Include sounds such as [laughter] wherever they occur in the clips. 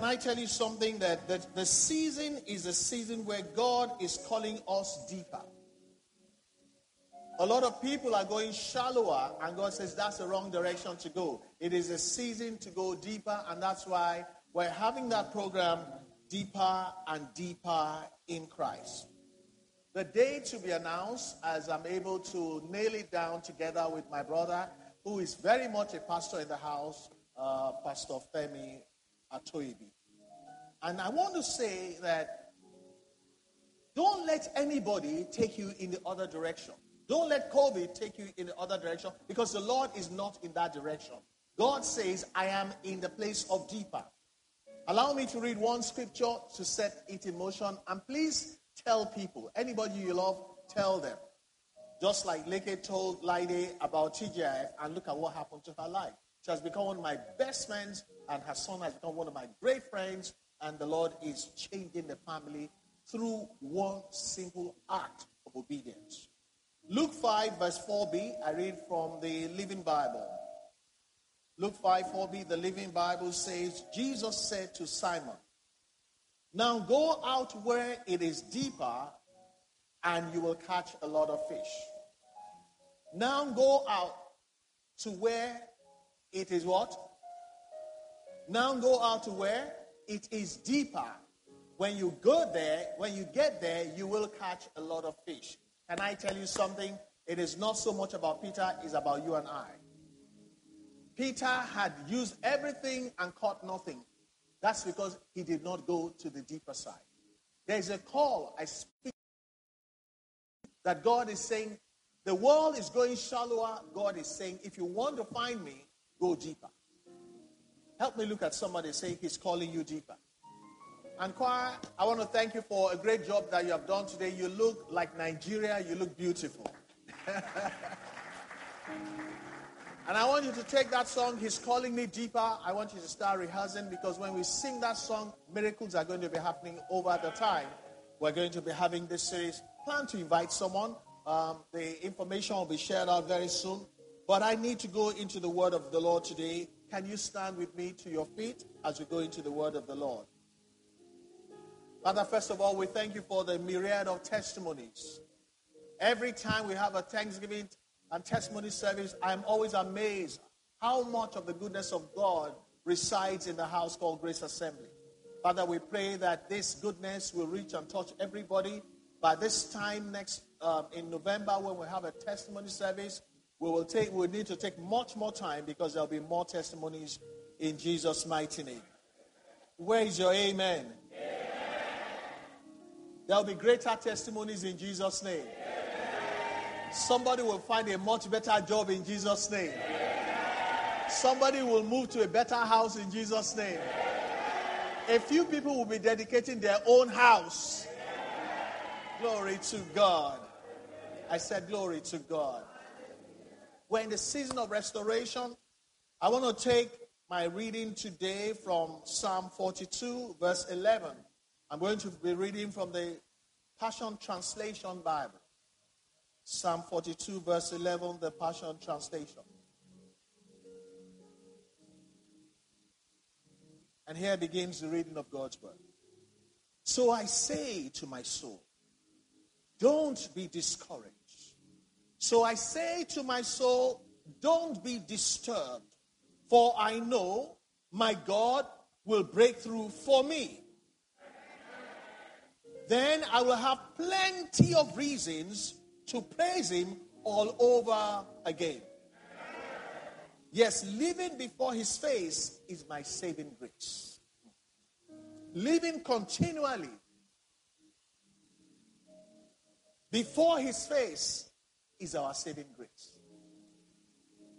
Can I tell you something that, that the season is a season where God is calling us deeper. A lot of people are going shallower, and God says that's the wrong direction to go. It is a season to go deeper, and that's why we're having that program, Deeper and Deeper in Christ. The day to be announced as I'm able to nail it down together with my brother, who is very much a pastor in the house, uh, Pastor Femi Atoibi. And I want to say that don't let anybody take you in the other direction. Don't let COVID take you in the other direction because the Lord is not in that direction. God says, I am in the place of deeper. Allow me to read one scripture to set it in motion. And please tell people, anybody you love, tell them. Just like Leke told Lide about TGIF, and look at what happened to her life. She has become one of my best friends, and her son has become one of my great friends, and the Lord is changing the family through one single act of obedience. Luke 5, verse 4b, I read from the Living Bible. Luke 5, 4b, the Living Bible says, Jesus said to Simon, Now go out where it is deeper, and you will catch a lot of fish. Now go out to where it is what? Now go out to where it is deeper. When you go there, when you get there, you will catch a lot of fish. Can I tell you something? It is not so much about Peter, it's about you and I. Peter had used everything and caught nothing. That's because he did not go to the deeper side. There's a call I speak that God is saying, the world is going shallower. God is saying, if you want to find me, go deeper. Help me look at somebody saying he's calling you deeper. And choir, I want to thank you for a great job that you have done today. You look like Nigeria. You look beautiful. [laughs] and I want you to take that song, He's Calling Me Deeper. I want you to start rehearsing because when we sing that song, miracles are going to be happening over the time. We're going to be having this series. Plan to invite someone. Um, the information will be shared out very soon. But I need to go into the word of the Lord today. Can you stand with me to your feet as we go into the word of the Lord? Father, first of all, we thank you for the myriad of testimonies. Every time we have a Thanksgiving and testimony service, I'm always amazed how much of the goodness of God resides in the house called Grace Assembly. Father, we pray that this goodness will reach and touch everybody. By this time next um, in November, when we have a testimony service, we will take we need to take much more time because there'll be more testimonies in Jesus' mighty name. Where is your amen? There'll be greater testimonies in Jesus' name. Somebody will find a much better job in Jesus' name. Somebody will move to a better house in Jesus' name. A few people will be dedicating their own house. Glory to God. I said, Glory to God. We're in the season of restoration. I want to take my reading today from Psalm 42, verse 11. I'm going to be reading from the Passion Translation Bible. Psalm 42, verse 11, the Passion Translation. And here begins the reading of God's word. So I say to my soul, don't be discouraged. So I say to my soul, don't be disturbed, for I know my God will break through for me then I will have plenty of reasons to praise Him all over again. Yes, living before His face is my saving grace. Living continually before His face is our saving grace.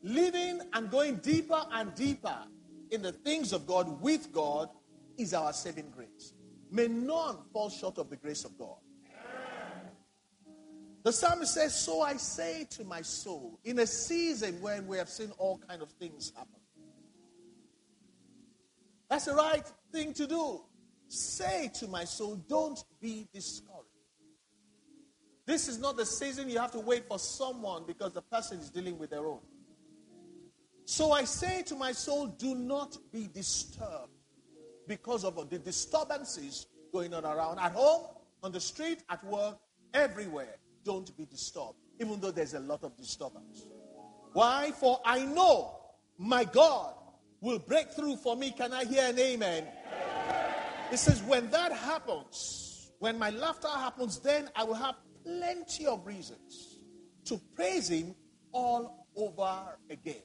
Living and going deeper and deeper in the things of God with God is our saving grace. May none fall short of the grace of God. The psalmist says, So I say to my soul, in a season when we have seen all kind of things happen. That's the right thing to do. Say to my soul, don't be discouraged. This is not the season you have to wait for someone because the person is dealing with their own. So I say to my soul, do not be disturbed. because of the disturbances going on around at home, on the street, at work, everywhere. Don't be disturbed, even though there's a lot of disturbance. Why? For I know my God will break through for me. Can I hear an amen? It says, when that happens, when my laughter happens, then I will have plenty of reasons to praise Him all over again.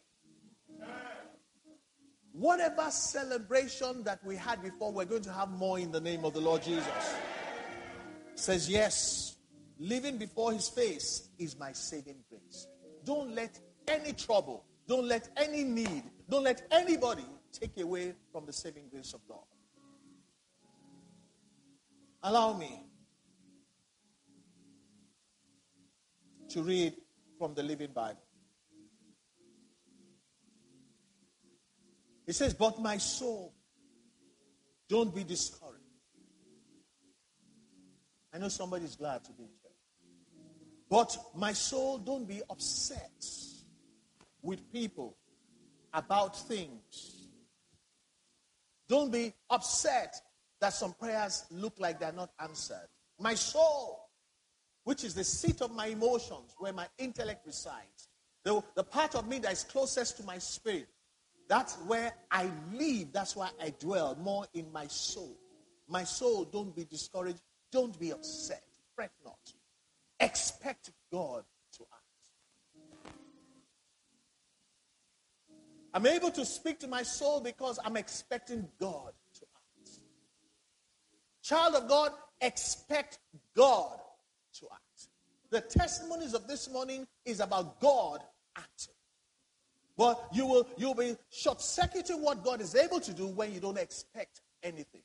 Whatever celebration that we had before, we're going to have more in the name of the Lord Jesus. says, Yes, living before his face is my saving grace. Don't let any trouble, don't let any need, don't let anybody take away from the saving grace of God. Allow me to read from the Living Bible. He says, But my soul, don't be discouraged. I know somebody's glad to be church. But my soul, don't be upset with people about things. Don't be upset that some prayers look like they're not answered. My soul, which is the seat of my emotions, where my intellect resides, the, the part of me that is closest to my spirit, that's where I live. That's where I dwell more in my soul. My soul, don't be discouraged. Don't be upset. Fret not. Expect God to act. I'm able to speak to my soul because I'm expecting God to act. Child of God, expect God to act. The testimonies of this morning is about God acting. But you will you'll be short-circuiting what God is able to do when you don't expect anything.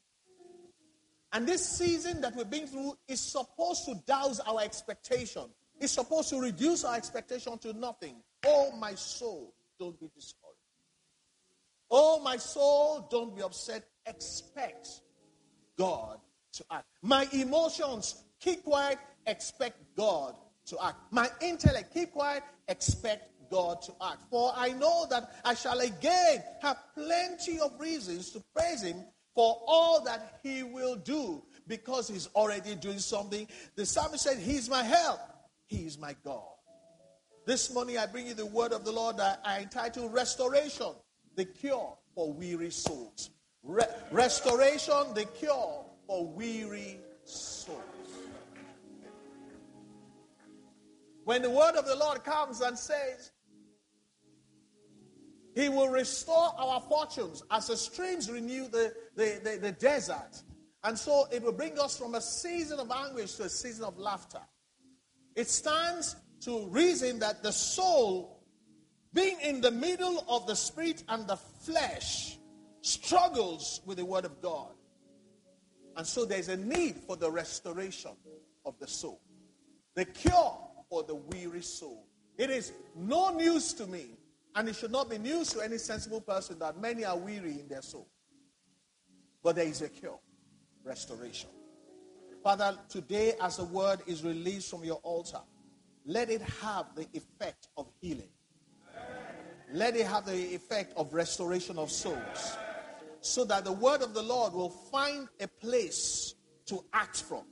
And this season that we've been through is supposed to douse our expectation. It's supposed to reduce our expectation to nothing. Oh, my soul, don't be discouraged. Oh, my soul, don't be upset. Expect God to act. My emotions, keep quiet, expect God to act. My intellect, keep quiet, expect God to act. For I know that I shall again have plenty of reasons to praise Him for all that He will do because He's already doing something. The psalmist said, He's my help, He is my God. This morning I bring you the word of the Lord that I entitle Restoration, the cure for weary souls. Re- restoration, the cure for weary souls. When the word of the Lord comes and says, he will restore our fortunes as the streams renew the, the, the, the, desert. And so it will bring us from a season of anguish to a season of laughter. It stands to reason that the soul, being in the middle of the spirit and the flesh, struggles with the word of God. And so there's a need for the restoration of the soul, the cure for the weary soul. It is no news to me and it should not be news to any sensible person that many are weary in their soul. But there is a cure restoration. Father, today as the word is released from your altar, let it have the effect of healing. Let it have the effect of restoration of souls. So that the word of the Lord will find a place to act from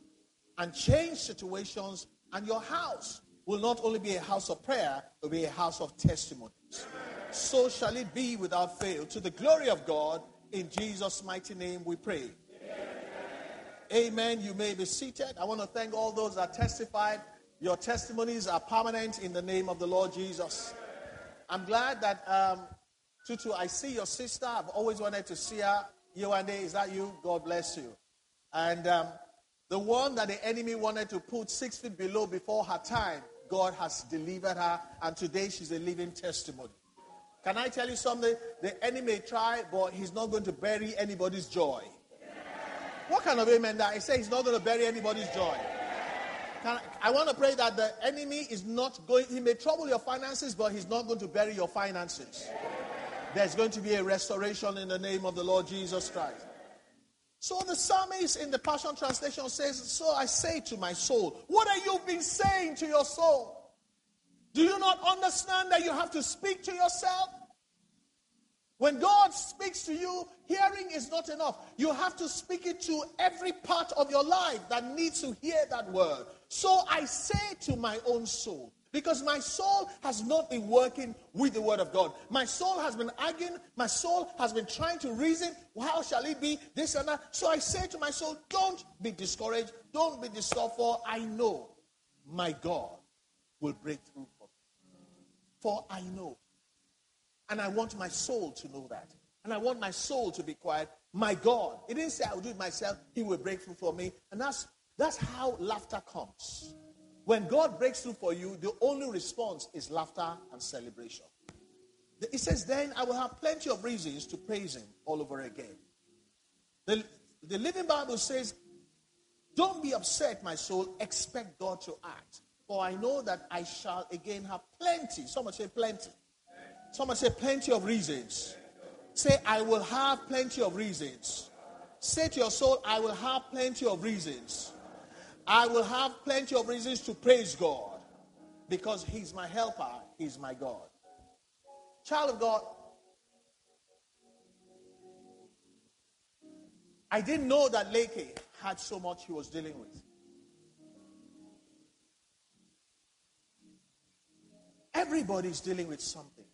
and change situations, and your house will not only be a house of prayer, it will be a house of testimonies. so shall it be without fail. To the glory of God, in Jesus' mighty name we pray. Amen. You may be seated. I want to thank all those that testified. Your testimonies are permanent in the name of the Lord Jesus. I'm glad that, um, Tutu, I see your sister. I've always wanted to see her. Yewande, is that you? God bless you. And um, the one that the enemy wanted to put six feet below before her time, God has delivered her, and today she's a living testimony. Can I tell you something? The enemy may try, but he's not going to bury anybody's joy. What kind of amen that? He say he's not going to bury anybody's joy. I, I want to pray that the enemy is not going, he may trouble your finances, but he's not going to bury your finances. There's going to be a restoration in the name of the Lord Jesus Christ. So the psalmist in the Passion Translation says, So I say to my soul, What have you been saying to your soul? Do you not understand that you have to speak to yourself? When God speaks to you, hearing is not enough. You have to speak it to every part of your life that needs to hear that word. So I say to my own soul, because my soul has not been working with the word of God. My soul has been arguing. My soul has been trying to reason. How shall it be? This and that. So I say to my soul, don't be discouraged. Don't be disturbed, for I know my God will break through for me. For I know. And I want my soul to know that. And I want my soul to be quiet. My God. He didn't say I will do it myself. He will break through for me. And that's, that's how laughter comes. When God breaks through for you, the only response is laughter and celebration. It says, Then I will have plenty of reasons to praise Him all over again. The, the Living Bible says, Don't be upset, my soul. Expect God to act. For I know that I shall again have plenty. Someone say plenty. Someone say plenty of reasons. Say, I will have plenty of reasons. Say to your soul, I will have plenty of reasons I will have plenty of reasons to praise God because He's my helper, He's my God. Child of God, I didn't know that Leke had so much he was dealing with. Everybody's dealing with something.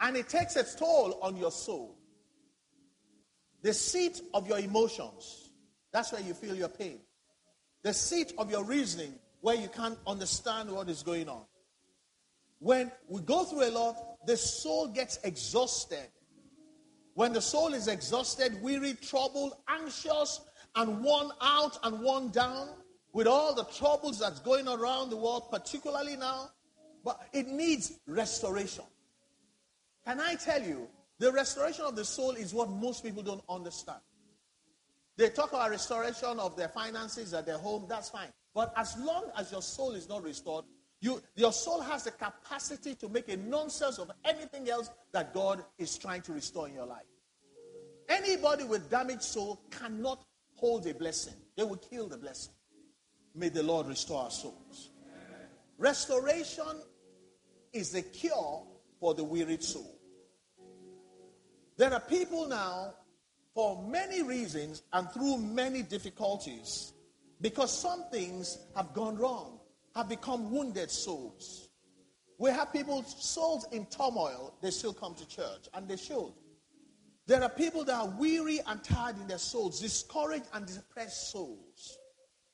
And it takes its toll on your soul. The seat of your emotions. That's where you feel your pain the seat of your reasoning where you can't understand what is going on. When we go through a lot, the soul gets exhausted. When the soul is exhausted, weary, troubled, anxious, and worn out and worn down with all the troubles that's going around the world, particularly now, but it needs restoration. Can I tell you, the restoration of the soul is what most people don't understand. They talk about restoration of their finances at their home, that's fine. But as long as your soul is not restored, you, your soul has the capacity to make a nonsense of anything else that God is trying to restore in your life. Anybody with damaged soul cannot hold a blessing, they will kill the blessing. May the Lord restore our souls. Restoration is the cure for the wearied soul. There are people now for many reasons and through many difficulties because some things have gone wrong, have become wounded souls. We have people's souls in turmoil, they still come to church, and they should. There are people that are weary and tired in their souls, discouraged and depressed souls.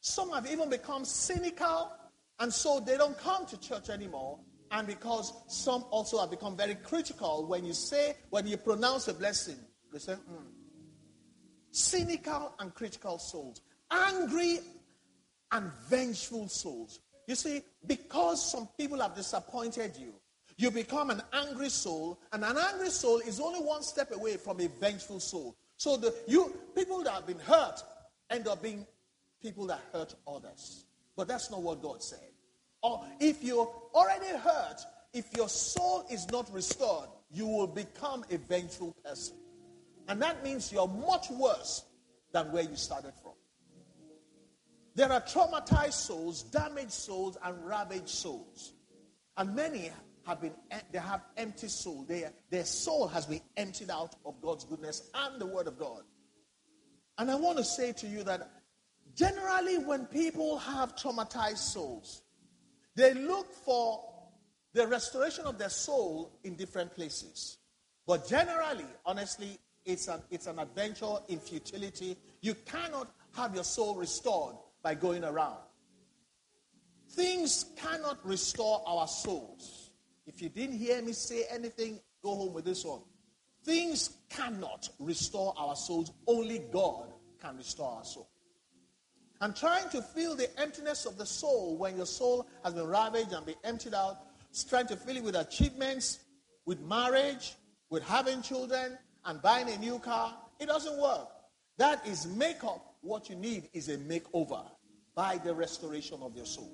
Some have even become cynical, and so they don't come to church anymore. And because some also have become very critical when you say, when you pronounce a blessing, they say, mm, cynical and critical souls, angry and vengeful souls. You see, because some people have disappointed you, you become an angry soul, and an angry soul is only one step away from a vengeful soul. So the you people that have been hurt end up being people that hurt others. But that's not what God said. Or if you're already hurt, if your soul is not restored, you will become a vengeful person. And that means you're much worse than where you started from. There are traumatized souls, damaged souls, and ravaged souls. And many have been they have empty soul. Their, their soul has been emptied out of God's goodness and the word of God. And I want to say to you that generally when people have traumatized souls, they look for the restoration of their soul in different places. But generally, honestly, it's an, it's an adventure in futility. You cannot have your soul restored by going around. Things cannot restore our souls. If you didn't hear me say anything, go home with this one. Things cannot restore our souls. Only God can restore our soul. And trying to fill the emptiness of the soul when your soul has been ravaged and been emptied out, trying to fill it with achievements, with marriage, with having children, and buying a new car, it doesn't work. That is makeup. What you need is a makeover by the restoration of your soul.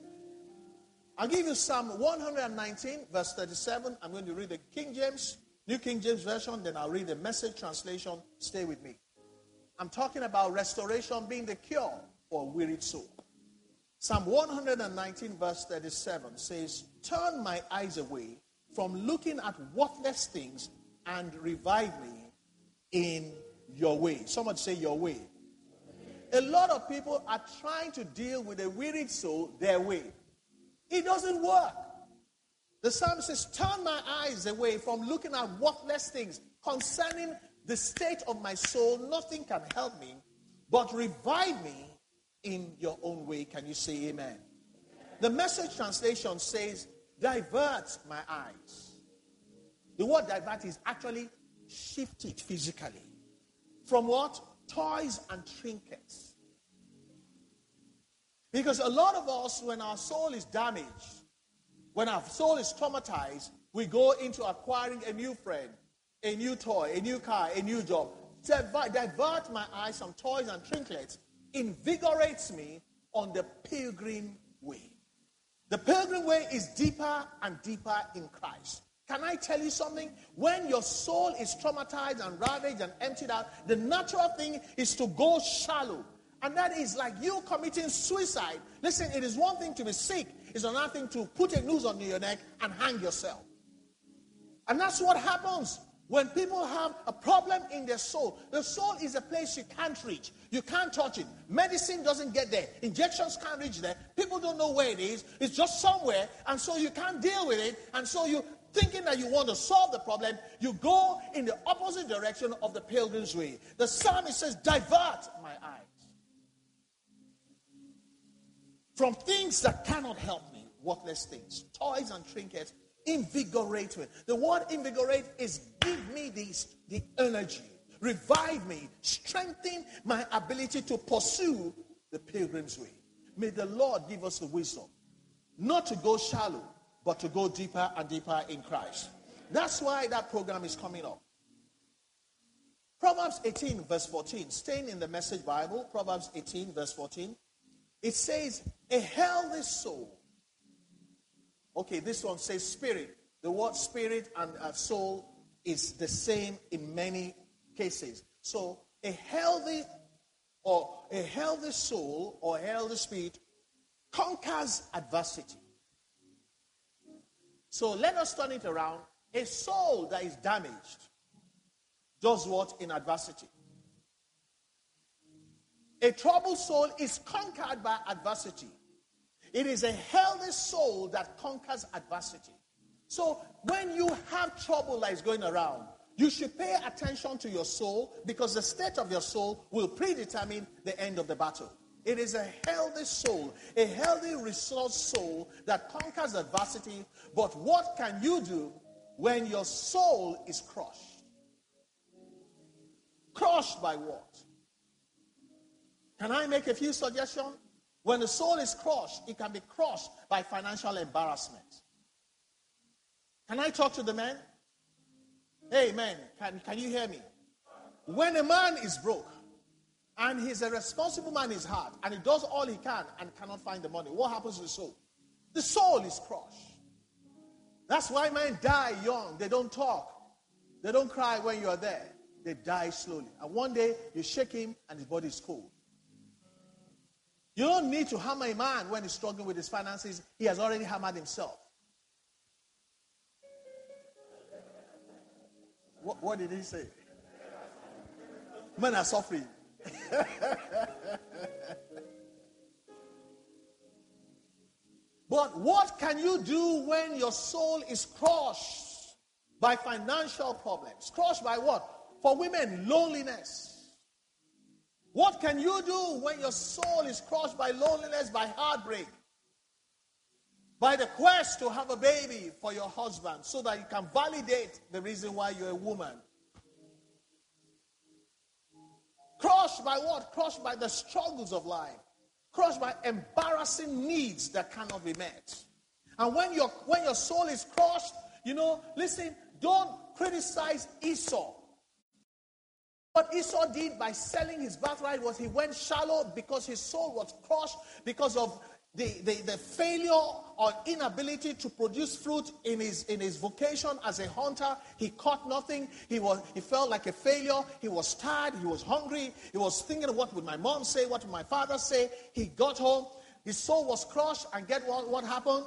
I'll give you Psalm 119, verse 37. I'm going to read the King James, New King James Version, then I'll read the message translation. Stay with me. I'm talking about restoration being the cure for a wearied soul. Psalm 119, verse 37 says, Turn my eyes away from looking at worthless things and revive me in your way. Someone say your way. A lot of people are trying to deal with a wearied soul their way. It doesn't work. The psalmist says, Turn my eyes away from looking at worthless things concerning the state of my soul. Nothing can help me, but revive me in your own way. Can you say amen? The message translation says, Divert my eyes. The word divert is actually shifted physically. From what? Toys and trinkets. Because a lot of us, when our soul is damaged, when our soul is traumatized, we go into acquiring a new friend, a new toy, a new car, a new job. Divert my eyes from toys and trinkets invigorates me on the pilgrim way. The pilgrim way is deeper and deeper in Christ. Can I tell you something? When your soul is traumatized and ravaged and emptied out, the natural thing is to go shallow. And that is like you committing suicide. Listen, it is one thing to be sick, it's another thing to put a noose on your neck and hang yourself. And that's what happens when people have a problem in their soul. The soul is a place you can't reach. You can't touch it. Medicine doesn't get there. Injections can't reach there. People don't know where it is. It's just somewhere. And so you can't deal with it. And so you thinking that you want to solve the problem, you go in the opposite direction of the pilgrim's way. The psalmist says, divert my eyes from things that cannot help me, worthless things, toys and trinkets, invigorate me. The word invigorate is give me this, the energy, revive me, strengthen my ability to pursue the pilgrim's way. May the Lord give us the wisdom not to go shallow, but to go deeper and deeper in Christ. That's why that program is coming up. Proverbs 18, verse 14, staying in the message Bible, Proverbs 18, verse 14. It says, a healthy soul. Okay, this one says spirit. The word spirit and uh, soul is the same in many cases. So a healthy or a healthy soul or healthy spirit conquers adversity. So let us turn it around. A soul that is damaged does what in adversity? A troubled soul is conquered by adversity. It is a healthy soul that conquers adversity. So when you have trouble that is going around, you should pay attention to your soul because the state of your soul will predetermine the end of the battle. It is a healthy soul, a healthy resource soul that conquers adversity. But what can you do when your soul is crushed? Crushed by what? Can I make a few suggestions? When the soul is crushed, it can be crushed by financial embarrassment. Can I talk to the man? Hey, man, can, can you hear me? When a man is broke and he's a responsible man in his heart and he does all he can and cannot find the money, what happens to the soul? The soul is crushed. That's why men die young. They don't talk, they don't cry when you are there. They die slowly. And one day you shake him and his body is cold. You don't need to hammer a man when he's struggling with his finances. He has already hammered himself. What, what did he say? Men are suffering. [laughs] but what can you do when your soul is crushed by financial problems? Crushed by what? For women, loneliness. What can you do when your soul is crushed by loneliness, by heartbreak, by the quest to have a baby for your husband so that you can validate the reason why you're a woman? Crushed by what? Crushed by the struggles of life. Crushed by embarrassing needs that cannot be met. And when your when your soul is crushed, you know, listen, don't criticize Esau what Esau did by selling his birthright was he went shallow because his soul was crushed because of the, the, the, failure or inability to produce fruit in his, in his vocation as a hunter. He caught nothing. He, was, he felt like a failure. He was tired. He was hungry. He was thinking, what would my mom say? What would my father say? He got home. His soul was crushed. And get what, what happened?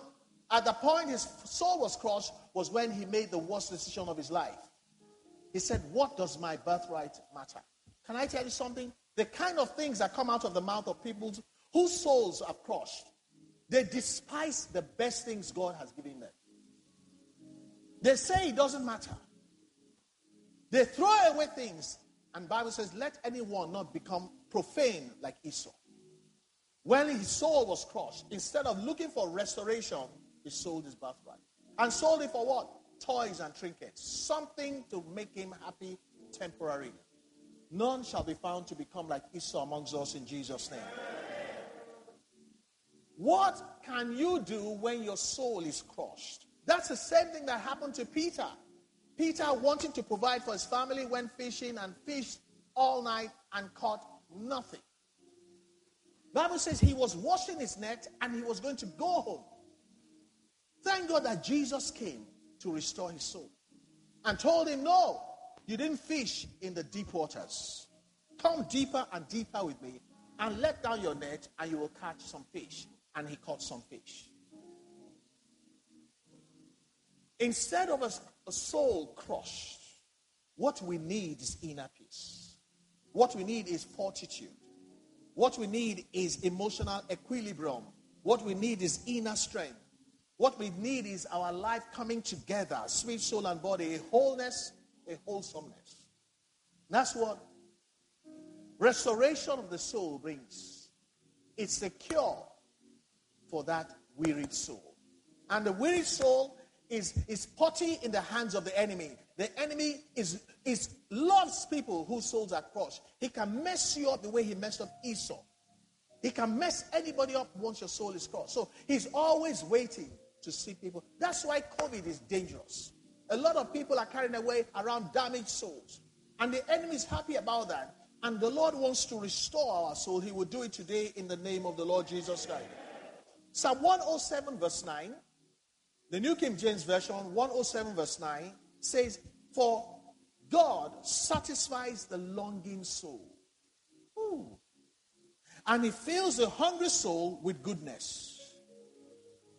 At the point his soul was crushed was when he made the worst decision of his life. He said, What does my birthright matter? Can I tell you something? The kind of things that come out of the mouth of people whose souls are crushed, they despise the best things God has given them. They say it doesn't matter. They throw away things. And Bible says, let anyone not become profane like Esau. When his soul was crushed, instead of looking for restoration, he sold his birthright. And sold it for what? Toys and trinkets. Something to make him happy temporarily. None shall be found to become like Esau amongst us in Jesus' name. What can you do when your soul is crushed? That's the same thing that happened to Peter. Peter, wanting to provide for his family, went fishing and fished all night and caught nothing. Bible says he was washing his net and he was going to go home. Thank God that Jesus came to restore his soul and told him, No, you didn't fish in the deep waters. Come deeper and deeper with me and let down your net and you will catch some fish. And he caught some fish. Instead of a, a soul crushed, what we need is inner peace. What we need is fortitude. What we need is emotional equilibrium. What we need is inner strength. What we need is our life coming together, spirit, soul, and body, a wholeness, a wholesomeness. That's what restoration of the soul brings. It's the cure for that wearied soul. And the wearied soul is, is potty in the hands of the enemy. The enemy is, is loves people whose souls are crushed. He can mess you up the way he messed up Esau. He can mess anybody up once your soul is crushed. So he's always waiting to see people. That's why COVID is dangerous. A lot of people are carrying away around damaged souls. And the enemy is happy about that. And the Lord wants to restore our soul. He will do it today in the name of the Lord Jesus Christ. Psalm 107, verse 9. The New King James Version, 107 verse 9, says, For God satisfies the longing soul. Ooh. And he fills the hungry soul with goodness.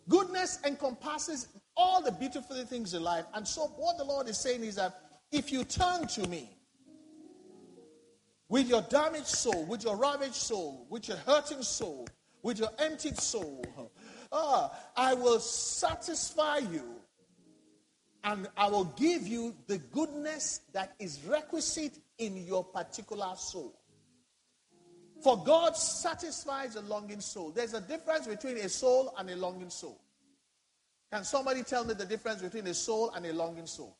Goodness encompasses all the beautiful things in life. And so, what the Lord is saying is that if you turn to me with your damaged soul, with your ravaged soul, with your hurting soul, with your emptied soul, Ah, I will satisfy you and I will give you the goodness that is requisite in your particular soul. For God satisfies a longing soul. There's a difference between a soul and a longing soul. Can somebody tell me the difference between a soul and a longing soul?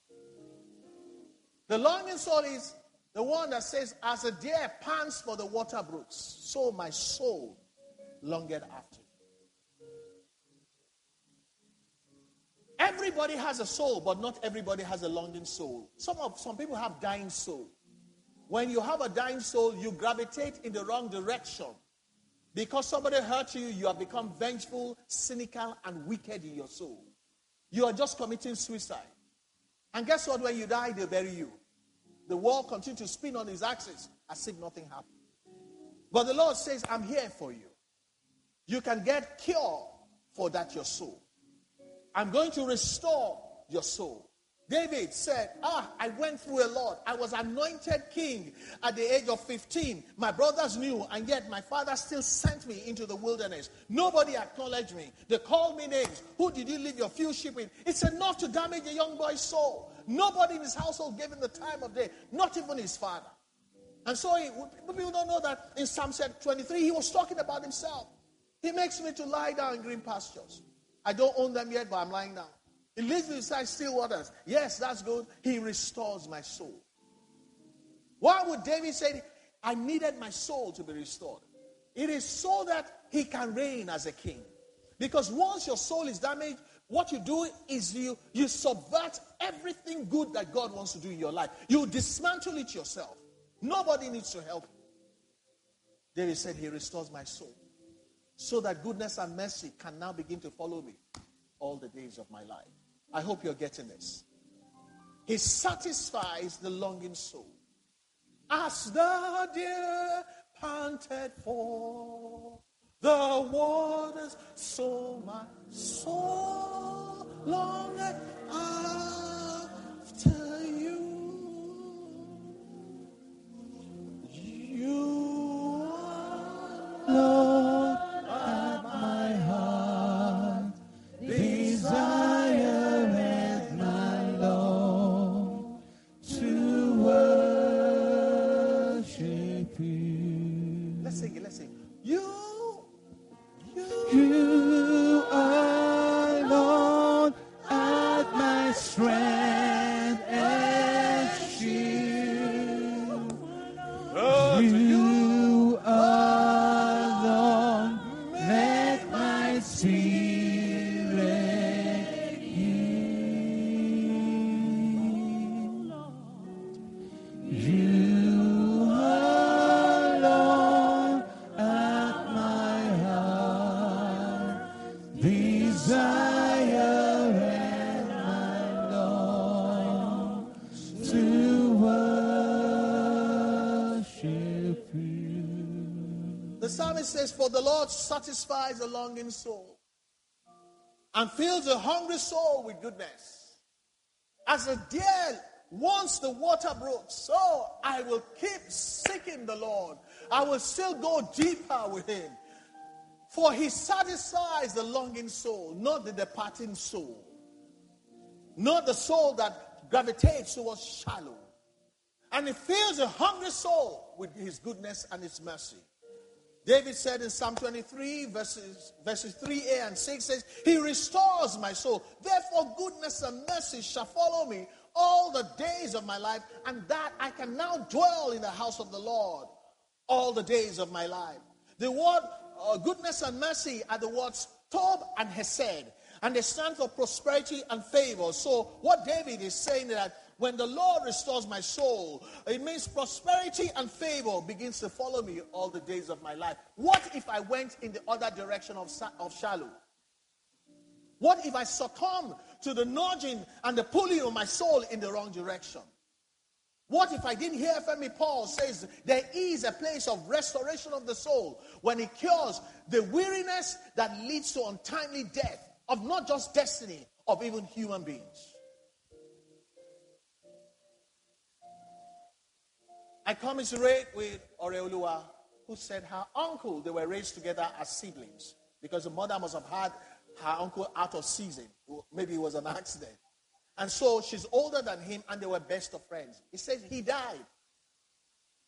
The longing soul is the one that says, As a deer pants for the water brooks, so my soul longeth after. Everybody has a soul, but not everybody has a longing soul. Some of some people have dying soul. When you have a dying soul, you gravitate in the wrong direction. Because somebody hurt you, you have become vengeful, cynical, and wicked in your soul. You are just committing suicide. And guess what? When you die, they bury you. The world continues to spin on its axis as if nothing happened. But the Lord says, I'm here for you. You can get cure for that your soul. I'm going to restore your soul. David said, Ah, I went through a lot. I was anointed king at the age of 15. My brothers knew, and yet my father still sent me into the wilderness. Nobody acknowledged me. They called me names. Who did you leave your few sheep with? It's enough to damage a young boy's soul. Nobody in his household gave him the time of day, not even his father. And so he, people don't know that in Psalm 23, he was talking about himself. He makes me to lie down in green pastures. I don't own them yet, but I'm lying down. He leads me beside still waters. Yes, that's good. He restores my soul. Why would David say, I needed my soul to be restored? It is so that he can reign as a king. Because once your soul is damaged, what you do is you, you subvert everything good that God wants to do in your life. You dismantle it yourself. Nobody needs to help. David said, He restores my soul so that goodness and mercy can now begin to follow me all the days of my life. I hope you're getting this. He satisfies the longing soul. As the deer panted for the waters, so my soul longeth after For the Lord satisfies a longing soul and fills a hungry soul with goodness. As a deer wants the water brook, so I will keep seeking the Lord. I will still go deeper with him. For he satisfies the longing soul, not the departing soul. Not the soul that gravitates towards shallow. And he fills a hungry soul with his goodness and his mercy. David said in Psalm 23, verses, verses 3a and 6 says, He restores my soul. Therefore, goodness and mercy shall follow me all the days of my life, and that I can now dwell in the house of the Lord all the days of my life. The word uh, goodness and mercy are the words Tob and Hesed, and they stand for prosperity and favor. So, what David is saying that when the Lord restores my soul, it means prosperity and favor begins to follow me all the days of my life. What if I went in the other direction of, of shallow? What if I succumb to the nudging and the pulling of my soul in the wrong direction? What if I didn't hear Femi Paul says there is a place of restoration of the soul when it cures the weariness that leads to untimely death of not just destiny, of even human beings? I commiserate with Oreolua, who said her uncle, they were raised together as siblings because the mother must have had her uncle out of season. Maybe it was an accident. And so she's older than him, and they were best of friends. He said he died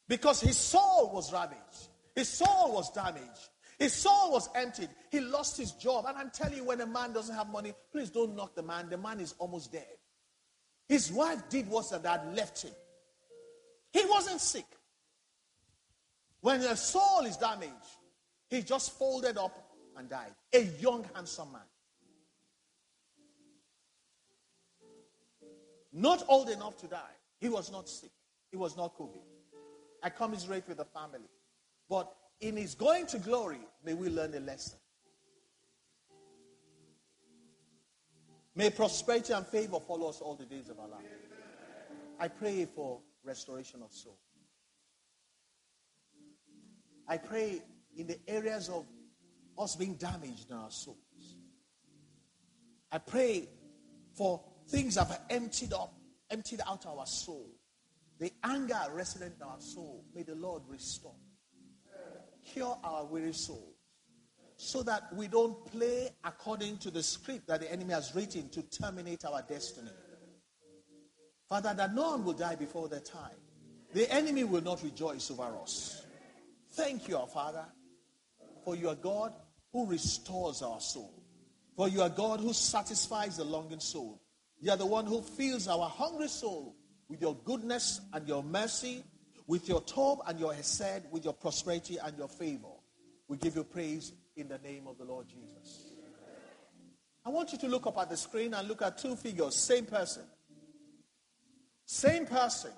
because his soul was ravaged, his soul was damaged, his soul was emptied. He lost his job. And I'm telling you, when a man doesn't have money, please don't knock the man. The man is almost dead. His wife did what her dad left him. He wasn't sick. When the soul is damaged, he just folded up and died. A young, handsome man. Not old enough to die. He was not sick. He was not COVID. I commiserate with the family. But in his going to glory, may we learn a lesson. May prosperity and favor follow us all the days of our life. I pray for restoration of soul. I pray in the areas of us being damaged in our souls. I pray for things that have emptied up, emptied out our soul. The anger resident in our soul, may the Lord restore. Cure our weary souls so that we don't play according to the script that the enemy has written to terminate our destiny. Father, that no one will die before their time. The enemy will not rejoice over us. Thank you, our Father, for you are God who restores our soul. For you are God who satisfies the longing soul. You are the one who fills our hungry soul with your goodness and your mercy, with your Tob and your Hesed, with your prosperity and your favor. We give you praise in the name of the Lord Jesus. I want you to look up at the screen and look at two figures, same person. Same person.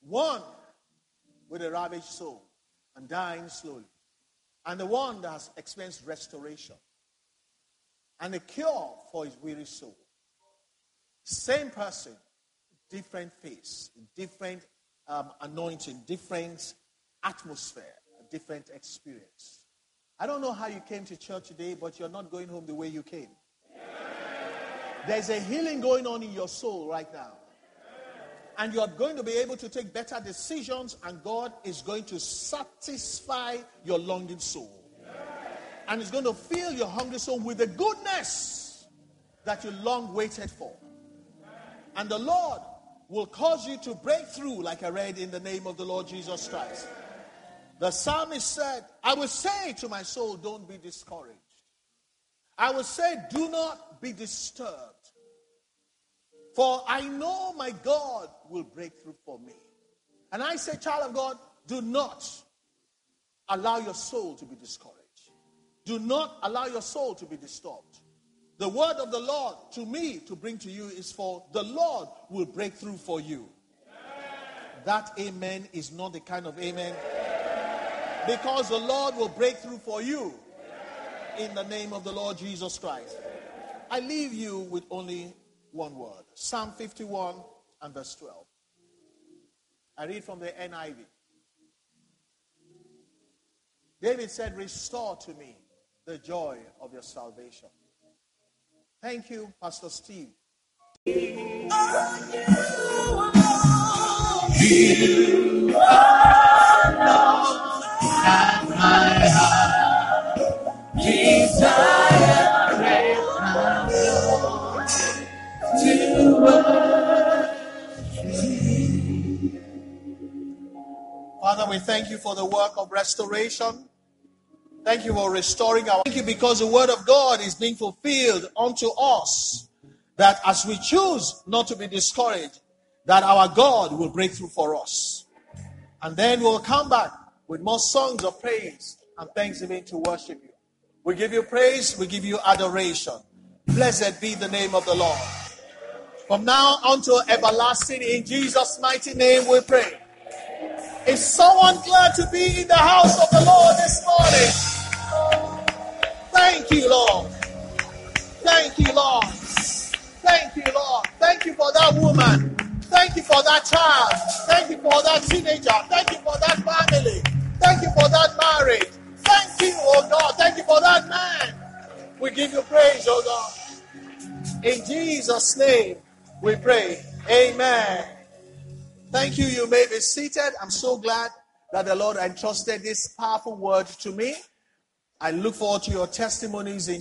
One with a ravaged soul and dying slowly. And the one that has experienced restoration and a cure for his weary soul. Same person, different face, different um, anointing, different atmosphere, different experience. I don't know how you came to church today, but you're not going home the way you came. There's a healing going on in your soul right now. And you are going to be able to take better decisions, and God is going to satisfy your longing soul. And He's going to fill your hungry soul with the goodness that you long waited for. And the Lord will cause you to break through, like I read in the name of the Lord Jesus Christ. The psalmist said, I will say to my soul, don't be discouraged. I will say, do not be disturbed. For I know my God will break through for me. And I say, child of God, do not allow your soul to be discouraged. Do not allow your soul to be disturbed. The word of the Lord to me to bring to you is for the Lord will break through for you. That amen is not the kind of amen. Because the Lord will break through for you in the name of the Lord Jesus Christ. I leave you with only one word Psalm 51 and verse 12. I read from the NIV. David said, Restore to me the joy of your salvation. Thank you, Pastor Steve. You are at my Father, we thank you for the work of restoration. Thank you for restoring our. Thank you because the word of God is being fulfilled unto us. That as we choose not to be discouraged, that our God will break through for us. And then we'll come back with more songs of praise and thanksgiving to worship you. We give you praise, we give you adoration. Blessed be the name of the Lord. From now on to everlasting, in Jesus' mighty name we pray. Is someone glad to be in the house of the Lord this morning? Thank you, Lord. Thank you, Lord. Thank you, Lord. Thank you for that woman. Thank you for that child. Thank you for that teenager. Thank you for that family. Thank you for that marriage. Thank you, oh God. Thank you for that man. We give you praise, oh God. In Jesus' name we pray. Amen. Thank you. You may be seated. I'm so glad that the Lord entrusted this powerful word to me. I look forward to your testimonies in